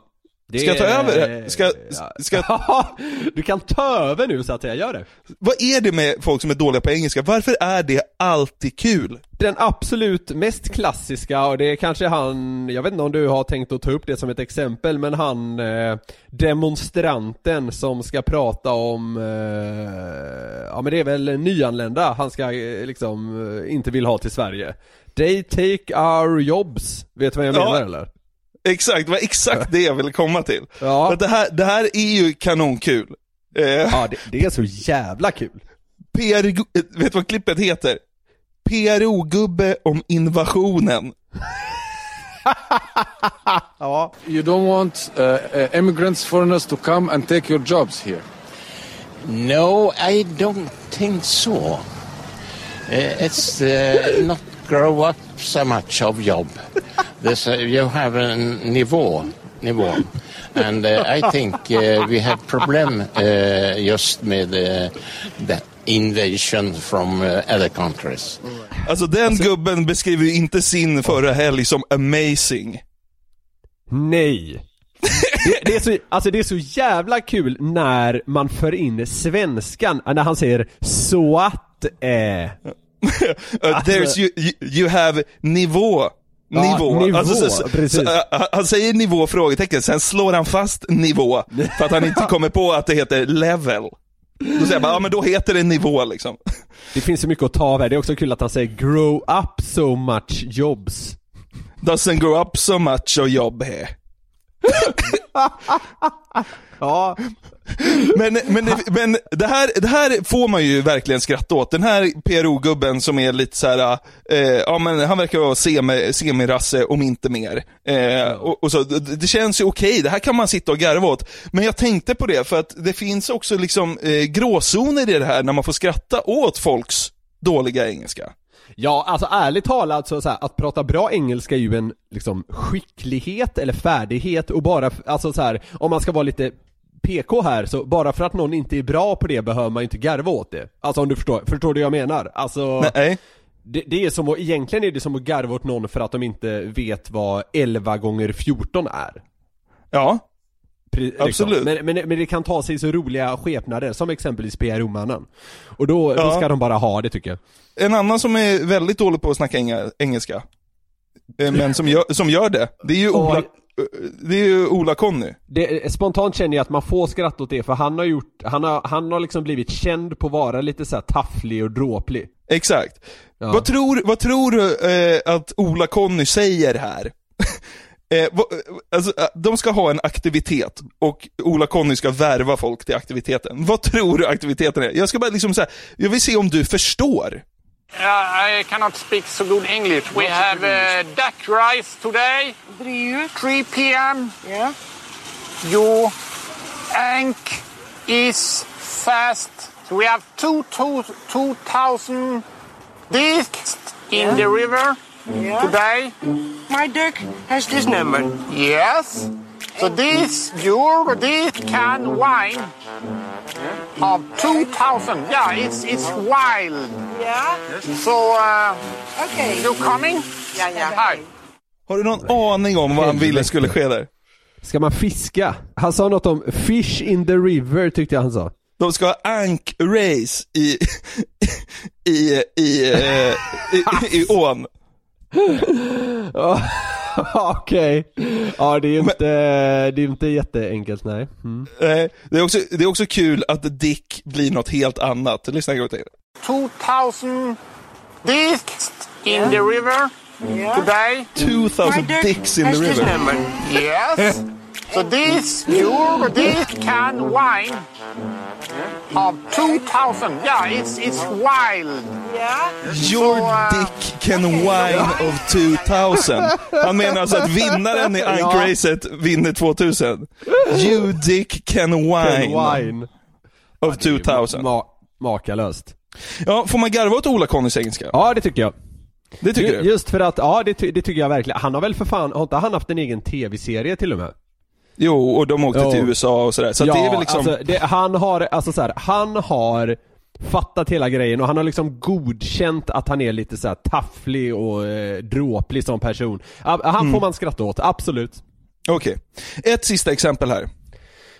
Det Ska jag ta är- över? Ska- ska- du kan ta över nu så att jag gör det. Vad är det med folk som är dåliga på engelska? Varför är det alltid kul? Den absolut mest klassiska, och det är kanske han, jag vet inte om du har tänkt att ta upp det som ett exempel, men han eh, demonstranten som ska prata om, eh, ja men det är väl nyanlända han ska eh, liksom eh, inte vill ha till Sverige. They take our jobs, vet du vad jag Ja. menar eller? Exakt, det var exakt det jag ville komma till. Ja. Att Det, här, det här är ju kanonkul. Eh, Ja, det, det är så jävla kul. PR, vet du vad klippet heter? PRO-gubbe om invasionen. Ja. You don't want uh, immigrants, foreigners to come and take your jobs here. No, I don't think so. Uh, it's uh, not grow up so much of job. This, uh, you have a nivå, nivå. And uh, I think uh, we have problem uh, just with uh, invasion from uh, other countries. Alltså den gubben beskriver ju inte sin förra helg som amazing. Nej! Det, det, är så, alltså det är så jävla kul när man för in svenskan, när han säger 'så att eh. Uh, there's you, you, you have nivå. Ja, Nivå. nivå, Alltså, så, så, så, uh, han säger nivå frågetecken, sen slår han fast nivå för att han inte kommer på att det heter level. Då säger jag bara, ja men då heter det nivå liksom. Det finns så mycket att ta av här, det är också kul att han säger 'grow up so much jobs' Doesn't grow up so much och jobb här. Ja, Men, men, det, men det, här, det här får man ju verkligen skratta åt. Den här PRO-gubben som är lite så här, eh, ja men han verkar vara semi, semirasse om inte mer. Eh, och, och så, det, det känns ju okej, det här kan man sitta och garva åt. Men jag tänkte på det, för att det finns också liksom eh, gråzoner i det här när man får skratta åt folks dåliga engelska. Ja, alltså ärligt talat så, så här, att prata bra engelska är ju en liksom skicklighet eller färdighet och bara, alltså så här, om man ska vara lite PK här, så bara för att någon inte är bra på det behöver man ju inte garva åt det. Alltså om du förstår, förstår du vad jag menar? Alltså, Nej. det, det är som att, egentligen är det som att garva åt någon för att de inte vet vad 11 gånger 14 är. Ja, liksom. Absolut. Men, men, men det kan ta sig så roliga skepnader, som exempelvis PRO-mannen. Och då, då Ja. ska de bara ha det tycker jag. en annan som är väldigt dålig på att snacka engelska, eh, men som gör, som gör det, det är ju Ola, eh, det är ju Ola Conny. Spontant känner jag att man får skratta åt det för han har gjort, han har, han har liksom blivit känd på att vara lite så här tafflig och dråplig. Exakt. Ja. Vad, tror, vad tror du eh, att Ola Conny säger här? eh, vad, alltså, eh, de ska ha en aktivitet och Ola Conny ska värva folk till aktiviteten. Vad tror du aktiviteten är? Jag ska bara liksom säga, jag vill se om du förstår. Uh, I cannot speak so good English. We have uh, duck rice today. 3 p.m. Yeah. Your ank is fast. So we have two, two, 2,000 discs in the river today. My duck has this number. Yes. So this, your this can wine of 2,000. Yeah, it's, it's wild. Yeah. So, uh, Okay. you coming? Yeah, yeah. Hi. Har du någon aning om vad han ville skulle ske där? Ska man fiska? Han sa något om 'fish in the river' tyckte jag han sa. De ska ha ank race i, i, i, eh, i, i ån. Okej. Ja det är ju inte, det är inte jätteenkelt nej. Mm. Det är, också, det är också kul att Dick blir något helt annat. Lyssna en gång till. 2,000 discs in the river today. 2000 dicks in the river. Yes. So this, your this can wine of 2,000. Yeah, it's, it's wild. Yeah. Your dick can wine of 2000. Han menar alltså att vinnaren i Ank-racet vinner 2000. You dick can wine, Wine. of 2000. Ma- makalöst. Ja, får man garva åt Ola Connys engelska? Ja det tycker jag. Det tycker Ju- du? Just för att, ja det, ty- det tycker jag verkligen. Han har väl för fan, har inte han haft en egen tv-serie till och med? Jo, och de åkte Jo. till USA och sådär. Så ja, det är väl liksom... alltså, det, han har, alltså så här, han har fattat hela grejen och han har liksom godkänt att han är lite så här tafflig och eh, dråplig som person. Han Mm. får man skratta åt, absolut. Okej. Ett sista exempel här.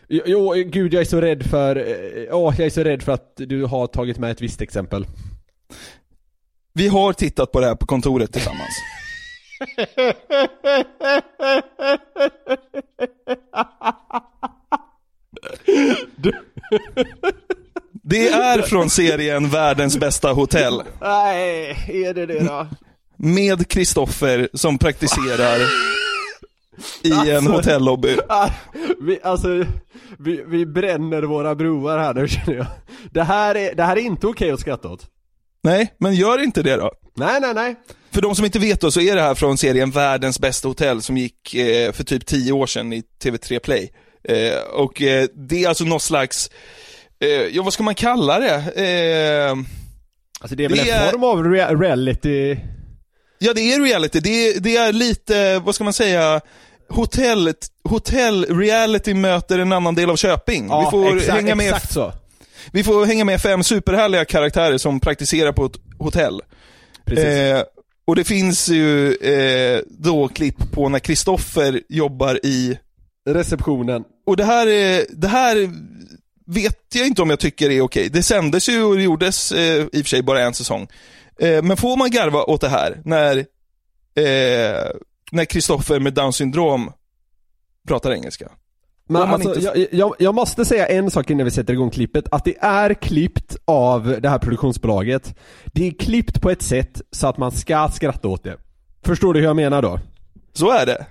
Jo, Jo, gud jag är så rädd för, eh, åh jag är så rädd för att du har tagit med ett visst exempel. Vi har tittat på det här på kontoret tillsammans. Det är från serien Världens bästa hotell. Nej, är det det då? Med Kristoffer som praktiserar i en Alltså. hotellobby. Ah, vi, alltså, vi, vi bränner våra broar här nu känner jag. Det här är, det här är inte okej att skratta åt. Nej, men gör inte det då. Nej, nej, nej. För de som inte vet då så är det här från serien Världens bästa hotell som gick eh, för typ 10 år sedan i TV3 Play. Eh, och eh, det är alltså någon slags, eh, ja vad ska man kalla det? Eh, Alltså det är väl en form av rea- reality Ja, det är reality. Det är, det är lite, vad ska man säga, hotell, hotell reality möter en annan del av Köping. Ja, vi får exakt- hänga med, exakt så. Vi får hänga med fem superhärliga karaktärer som praktiserar på ett hotell. Precis. Eh, och det finns ju eh, då klipp på när Kristoffer jobbar i receptionen. Och det här, är- det här vet jag inte om jag tycker är okej. Det sändes ju och det gjordes eh, i och för sig bara en säsong. Eh, men får man garva åt det här när eh, när Kristoffer med Downs syndrom pratar engelska? Men alltså, inte- jag, jag, jag måste säga en sak innan vi sätter igång klippet, att det är klippt av det här produktionsbolaget. Det är klippt på ett sätt så att man ska skratta åt det. Förstår du hur jag menar då? Så är det.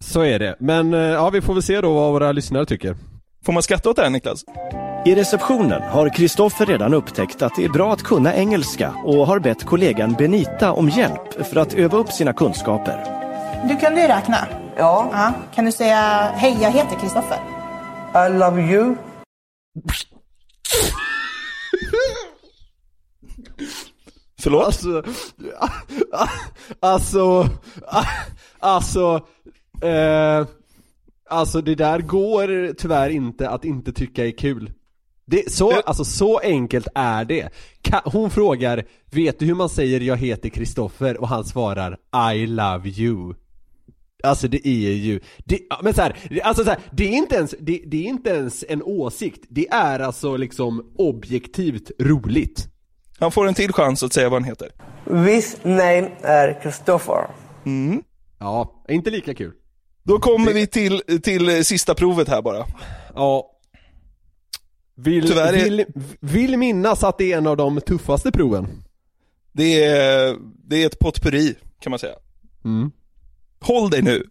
Så är det, men eh, ja vi får väl se då vad våra lyssnare tycker. Får man skratta åt det här Niklas? I receptionen har Kristoffer redan upptäckt att det är bra att kunna engelska och har bett kollegan Benita om hjälp för att öva upp sina kunskaper. Du kan du räkna? Ja. Kan du säga hej, jag heter Kristoffer? I love you. Förlåt? Alltså, alltså, alltså, eh, alltså det där går tyvärr inte att inte tycka är kul. Det, så, alltså så enkelt är det. Ka- Hon frågar, vet du hur man säger jag heter Kristoffer? Och han svarar I love you. Alltså det är ju, det, men så här, alltså så här, det är inte ens, det, det är inte ens en åsikt. Det är alltså liksom objektivt roligt. Han får en till chans att säga vad han heter. This name är Christopher. Mm. Ja, inte lika kul. Då kommer vi till, till sista provet här bara. Ja. Vill, Tyvärr är- vill, vill minnas att det är en av de tuffaste proven. Det är, det är ett potpurri kan man säga. Mm. Håll dig nu.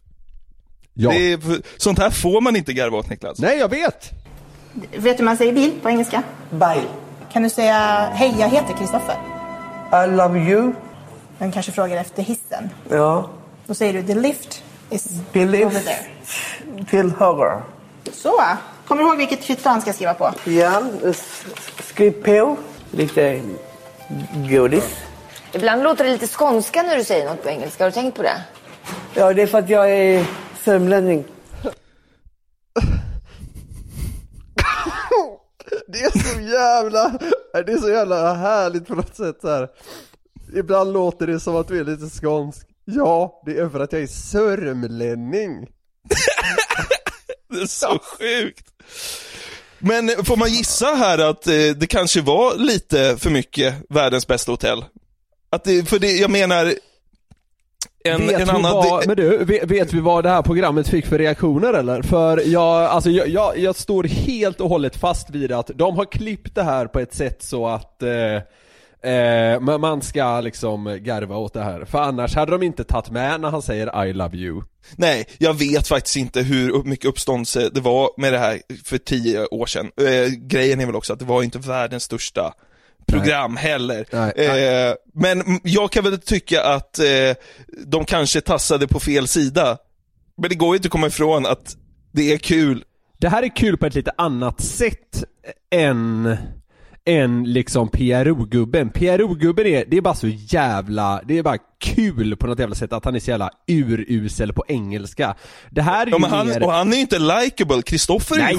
Ja. Det är, sånt här får man inte garva åt Niklas. Nej, jag vet. Vet du hur man säger bil på engelska? Bye. Kan du säga hej, jag heter Kristoffer? I love you. Den kanske frågar efter hissen. Ja. Då säger du the lift is The lift. over there. Till höger. Så, kommer du ihåg vilket kvitto han ska skriva på? Ja, skriv på. Lite godis. Ibland låter det lite skånska när du säger något på engelska. Har du tänkt på det? Ja, det är för att jag är sörmlänning. Det är så jävla, det är så jävla härligt på något sätt så här. Ibland låter det som att du är lite skånsk. Ja, det är för att jag är sörmlänning. Det är så sjukt. Men får man gissa här att eh, det kanske var lite för mycket världens bästa hotell? Att det, för det, jag menar, en, vet, en vi annan... vad, men du, vet, vet vi vad det här programmet fick för reaktioner eller? För jag, alltså jag, jag, jag står helt och hållet fast vid att de har klippt det här på ett sätt så att eh, eh, man- man ska liksom garva åt det här. För annars hade de inte tagit med när han säger I love you. Nej, jag vet faktiskt inte hur mycket uppståndelse det var med det här för tio år sedan. Eh, grejen är väl också att det var inte världens största program heller. Eh, men jag kan väl tycka att eh, de kanske tassade på fel sida. Men det går ju inte att komma ifrån att det är kul. Det här är kul på ett lite annat sätt än än liksom PRO-gubben. PRO-gubben är, det är bara så jävla, det är bara kul på något jävla sätt att han är så jävla urusel på engelska. Det här är Ja, ju men han, mer... och han är ju inte likable. Kristoffer är ju Nej,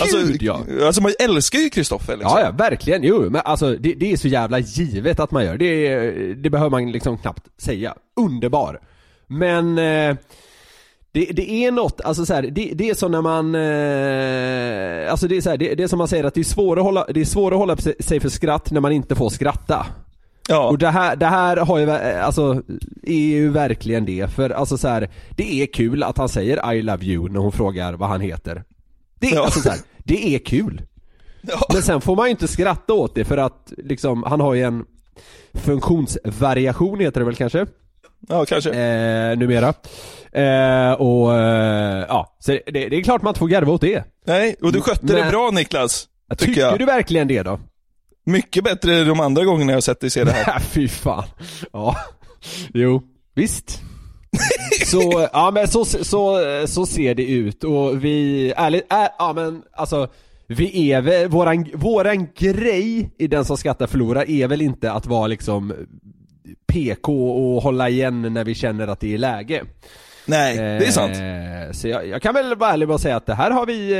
Alltså, Gud, ja. alltså man älskar ju Kristoffer liksom. Ja, ja, verkligen. Jo, men alltså det, det är så jävla givet att man gör. Det, det behöver man liksom knappt säga. Underbar. Men eh, det, det är något, alltså så här, det, det är som när man, eh, alltså det är så här, det, det är som man säger att det är svårare att hålla, det är svårare att hålla sig för skratt när man inte får skratta. Ja. Och det här, det här har ju, ver- alltså, är ju verkligen det. För alltså så här, det är kul att han säger I love you när hon frågar vad han heter. Det är, alltså så här, det är kul. Men sen får man ju inte skratta åt det för att liksom, han har ju en funktionsvariation heter det väl kanske? Ja, kanske. Eh, numera. Eh, och eh, ja, så det, det är klart man inte får garva åt det. Nej, och du skötte det Men- bra Niklas. Tycker, Tycker jag. du verkligen det då? Mycket bättre än de andra gångerna jag har sett dig se det här. Fy fan. Ja, jo, visst. Så, ja men så, så, så ser det ut och vi, ärligt, är, ja men alltså Vi är väl, våran, våran grej i Den som skrattar förlorar är väl inte att vara liksom PK och hålla igen när vi känner att det är läge. Nej, det är sant. Eh, Så jag, jag kan väl vara ärlig och säga att det här har vi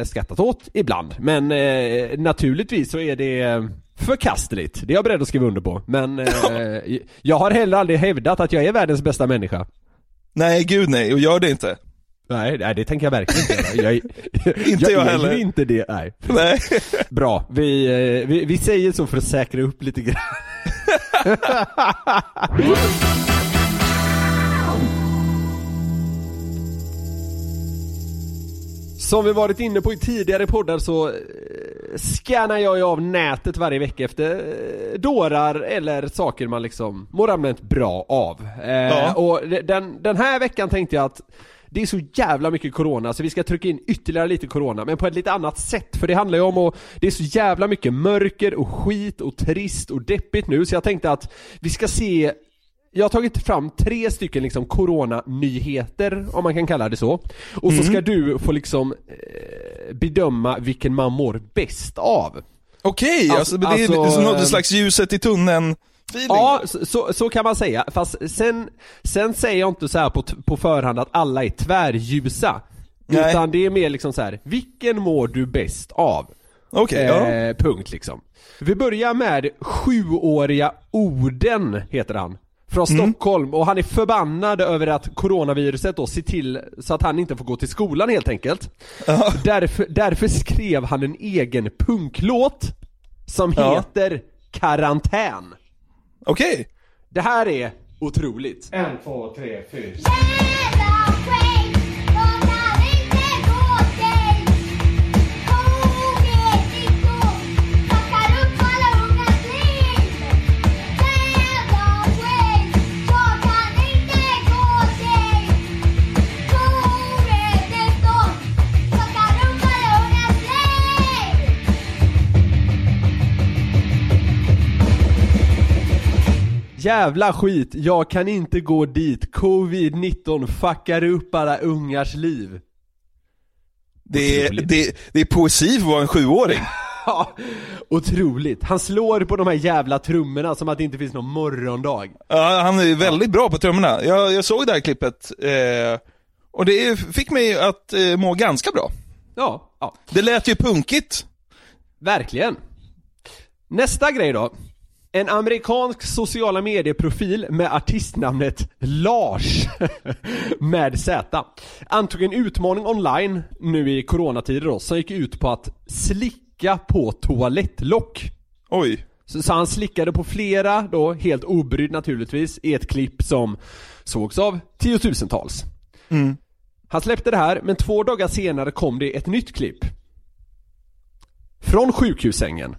eh, skrattat åt ibland. Men eh, naturligtvis så är det eh, förkastligt. Det är jag beredd att skriva under på. Men eh, jag har heller aldrig hävdat att jag är världens bästa människa. Nej, gud nej, och gör det inte. Nej, nej det tänker jag verkligen inte göra. Jag, Inte jag är heller. inte det, nej. Nej. Bra, vi, eh, vi, vi säger så för att säkra upp lite grann. Som vi varit inne på i tidigare poddar så eh, scannar jag ju av nätet varje vecka efter eh, dårar eller saker man liksom mår allmänt bra av. Eh, Ja. Och de- den, den här veckan tänkte jag att det är så jävla mycket corona så vi ska trycka in ytterligare lite corona men på ett lite annat sätt för det handlar ju om att det är så jävla mycket mörker och skit och trist och deppigt nu så jag tänkte att vi ska se jag har tagit fram tre stycken liksom corona-nyheter, om man kan kalla det så. Och så ska du få liksom eh, bedöma vilken man mår bäst av. Okej, alltså, men det är alltså, något eh, slags ljuset i tunneln feeling. Ja, så, så, kan man säga. Fast sen, sen säger jag inte så här på, på förhand att alla är tvärljusa. Nej. Utan det är mer liksom så här: vilken mår du bäst av? Okej, ja. eh, Punkt liksom. Vi börjar med sjuåriga Oden, heter han. Från Mm. Stockholm, och han är förbannad över att coronaviruset då ser till så att han inte får gå till skolan helt enkelt. Därför, därför skrev han en egen punklåt som Ja. heter Karantän. Okej. Det här är otroligt. En, två, tre, fyra. Jävla skit, jag kan inte gå dit. Covid-19 fuckar upp alla ungars liv. Det är, det, det är poesi för att vara en sjuåring. Ja, otroligt. Han slår på de här jävla trummorna som att det inte finns någon morgondag. Ja, han är väldigt bra på trummorna. Jag, jag såg det här klippet, eh, och det fick mig att eh, må ganska bra. Ja, ja. Det lät ju punkigt. Verkligen. Nästa grej då. En amerikansk sociala medieprofil med artistnamnet Lars med Z antog en utmaning online nu i coronatider då som gick ut på att slicka på toalettlock. Oj. Så, så han slickade på flera då, helt obrydd naturligtvis, i ett klipp som sågs av tiotusentals. Mm. Han släppte det här, men två dagar senare kom det ett nytt klipp. Från sjukhussängen.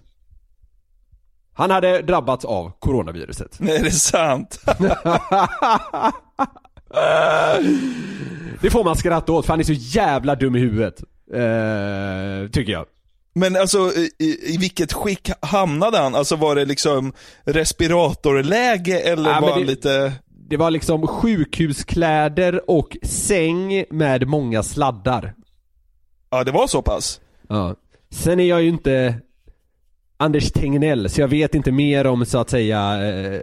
Han hade drabbats av coronaviruset. Nej, det är sant. Det får man skratta åt för han är så jävla dum i huvudet. Eh, tycker jag. Men alltså, i, i vilket skick hamnade han? Alltså var det liksom respiratorläge eller Ja, var han det- lite... Det var liksom sjukhuskläder och säng med många sladdar. Ja, det var så pass? Ja. Sen är jag ju inte Anders Tegnell, så jag vet inte mer om så att säga eh,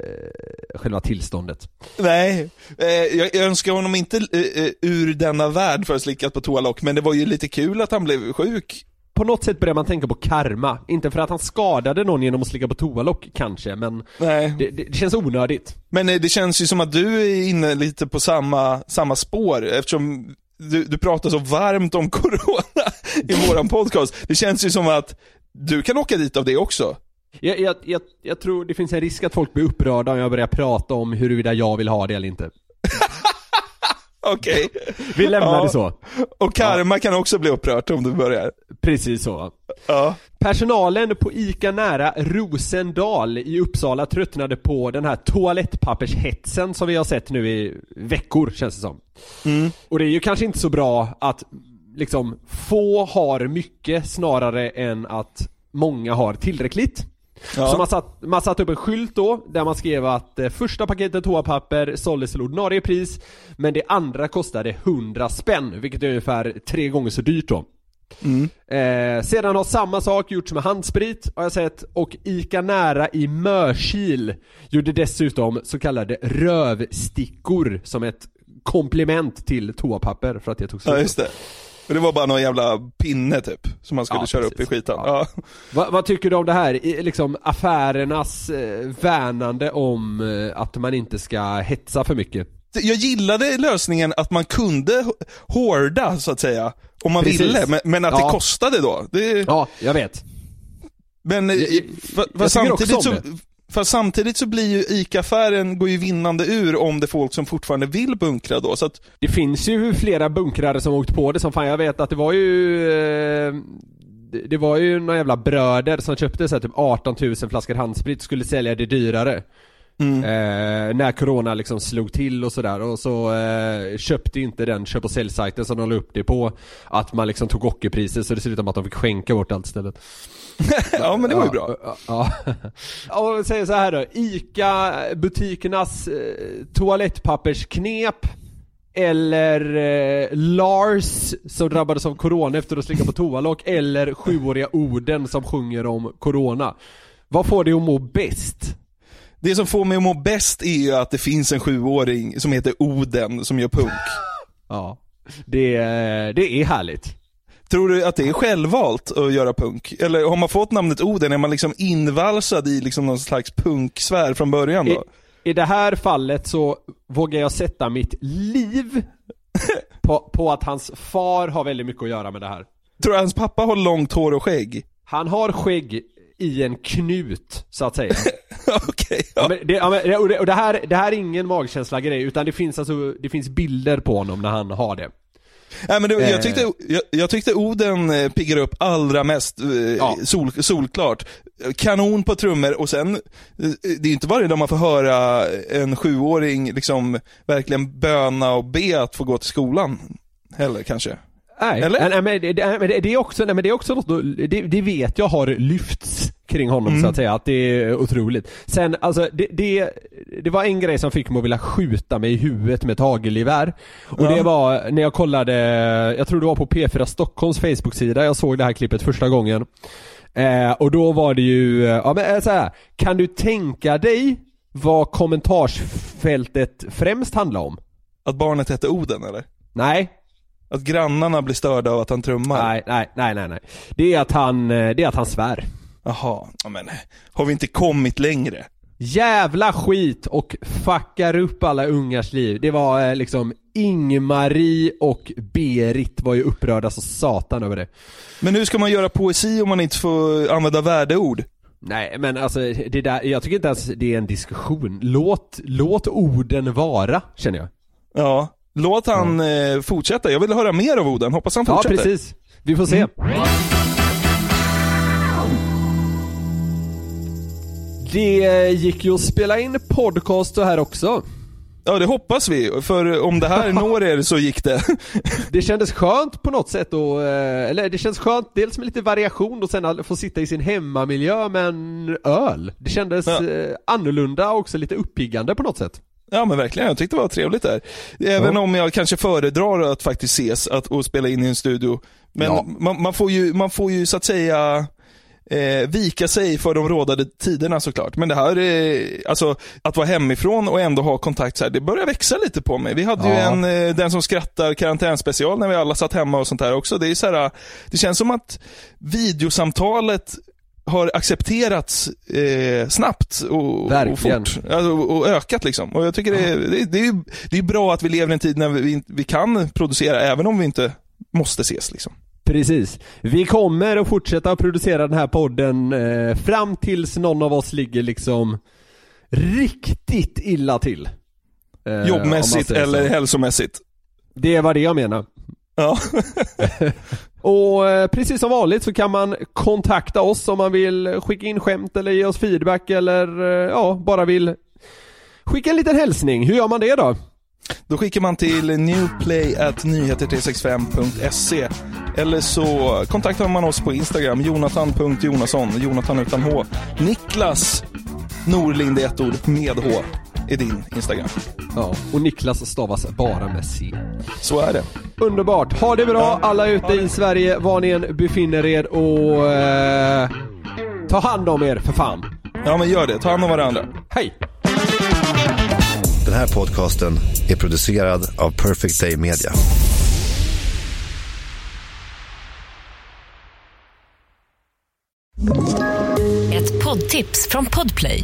själva tillståndet. Nej, eh, jag, jag önskar honom inte eh, eh, ur denna värld för att slickat på toalock, men det var ju lite kul att han blev sjuk. På något sätt börjar man tänka på karma, inte för att han skadade någon genom att slicka på toalock kanske, men Nej. det, det, det känns onödigt. Men eh, det känns ju som att du är inne lite på samma, samma spår eftersom du, du pratar så varmt om corona i våran podcast. Det känns ju som att du kan åka dit av det också. Jag, jag, jag, jag tror det finns en risk att folk blir upprörda om jag börjar prata om huruvida jag vill ha det eller inte. Okej. Vi lämnar Ja. det så. Och karma kan också bli upprört om du börjar. Precis så. Ja. Personalen på ICA nära Rosendal i Uppsala tröttnade på den här toalettpappershetsen som vi har sett nu i veckor känns det som. Mm. Och det är ju kanske inte så bra att liksom få har mycket snarare än att många har tillräckligt. Ja. Så man satt, man satt upp en skylt då, där man skrev att eh, första paketet toapapper såldes till ordinarie pris, men det andra kostade 100 spänn, vilket är ungefär tre gånger så dyrt då. Eh, sedan har samma sak gjorts med handsprit, har jag sett, och Ica Nära i Mörkil gjorde dessutom så kallade rövstickor som ett komplement till toapapper för att det tog slut. Ja, just det. Och det var bara någon jävla pinne typ, som man skulle Ja, köra upp i skiten. Ja. Va, vad tycker du om det här, I, liksom affärernas eh, värnande om eh, att man inte ska hetsa för mycket? Jag gillade lösningen att man kunde hårda så att säga, om man Precis. ville, men, men att Ja. det kostade då. Det... Ja, jag vet. Men Jag- jag- jag samtidigt så, fast samtidigt så blir ju ICA-affären, går ju vinnande ur om det är folk som fortfarande vill bunkra då. Så att, Det finns ju flera bunkrare som åkt på det som fan, jag vet att det var ju eh, det- var ju några jävla bröder som köpte så här, typ 18 000 flaskor handsprit skulle sälja det dyrare. Eh, när corona liksom slog till och sådär och så eh, köpte inte den köp och säljsajten som de la upp det på att man liksom tog ockerpriser så det ser ut som att de fick skänka bort allt istället. ja men det var ju bra. Ja. Och säger så här då, ICA-butikernas eh, toalettpappersknep eller eh, Lars som drabbades av corona efter att slicka på toalock eller sjuåriga Oden som sjunger om corona. Vad får dig att må bäst? Det som får mig att må bäst är ju att det finns en sjuåring som heter Oden som gör punk. Ja, det, det är härligt. Tror du att det är självvalt att göra punk? Eller har man fått namnet Oden, är man liksom invalsad i liksom någon slags punksfär från början då? I, I det här fallet så vågar jag sätta mitt liv på, på att hans far har väldigt mycket att göra med det här. Tror du hans pappa har långt hår och skägg? Han har skägg i en knut, så att säga. Okej, ja. men det, ja, och det, och det, här, det här är ingen magkänsla grej, utan det finns alltså, det finns bilder på honom när han har det. Nej, men det, Eh. jag, tyckte, jag, jag tyckte Oden eh, piggar upp allra mest eh, sol, solklart. Kanon på trummor och sen, eh, det är inte varje dag man får höra en sjuåring liksom verkligen böna och be att få gå till skolan. Heller kanske. Nej, Eller? Nej, men det, det, men det, det är också, nej, men det är också något, det, det vet jag har lyfts kring honom Mm. så att säga, att det är otroligt. Sen, alltså det, det, det var en grej som fick mig att vilja skjuta mig i huvudet med ett hagelgevär. Och Ja. det var när jag kollade, jag tror det var på P4 Stockholms Facebook-sida jag såg det här klippet första gången. Eh, och då var det ju, eh, ja men eh, så här, kan du tänka dig vad kommentarsfältet främst handlar om? Att barnet hette Oden eller? Nej. Att grannarna blir störda av att han trummar? Nej, nej, nej, nej, nej. Det är att han, eh, det är att han svär. Jaha, ja, men har vi inte kommit längre? Jävla skit och fuckar upp alla ungars liv. Det var eh, liksom Ingmarie och Berit var ju upprörda så satan över det. Men hur ska man göra poesi om man inte får använda värdeord? Nej men alltså det där, jag tycker inte ens det är en diskussion. Låt, låt orden vara, känner jag. Ja, låt han eh, fortsätta. Jag vill höra mer av Oden. Hoppas han Ja fortsätter. precis. Vi får se. Mm. Det gick ju att spela in podcast här också. Ja, det hoppas vi. För om det här når er så gick det. Det kändes skönt på något sätt och, eh, eller det känns skönt dels med lite variation och sen att få sitta i sin hemmamiljö med en öl. Det kändes eh, annorlunda och också lite uppiggande på något sätt. Ja men verkligen, jag tyckte det var trevligt där. Även om jag kanske föredrar att faktiskt ses att, och spela in i en studio. Men Ja. man, man, får ju, man får ju så att säga eh, vika sig för de rådande tiderna såklart. Men det här, eh, alltså att vara hemifrån och ändå ha kontakt så här, det börjar växa lite på mig. Vi hade ju Ja. en eh, Den som skrattar karantänspecial när vi alla satt hemma och sånt här också. Det är så här, det känns som att videosamtalet har accepterats eh, snabbt och, och fort. Alltså, och ökat liksom. Och jag tycker det, är, det, är- det, är, det är bra att vi lever i en tid när vi, vi kan producera även om vi inte måste ses liksom. Precis. Vi kommer att fortsätta producera den här podden eh, fram tills någon av oss ligger liksom riktigt illa till. Eh, Jobbmässigt eller hälsomässigt. Det var det jag menar. Ja. Och eh, precis som vanligt så kan man kontakta oss om man vill skicka in skämt eller ge oss feedback eller eh, ja, bara vill skicka en liten hälsning. Hur gör man det då? Då skickar man till newplay.nyheter365.se eller så kontaktar man oss på Instagram, jonathan.jonasson, Jonathan utan H. Niklas Norlind i ett ord med H är din Instagram. Ja, och Niklas stavas bara med C. Så är det. Underbart. Ha det bra alla ute i Sverige, var ni än befinner er och eh, ta hand om er för fan. Ja men gör det, ta hand om varandra. Hej! Den här podcasten är producerad av Perfect Day Media. Ett poddtips från Podplay.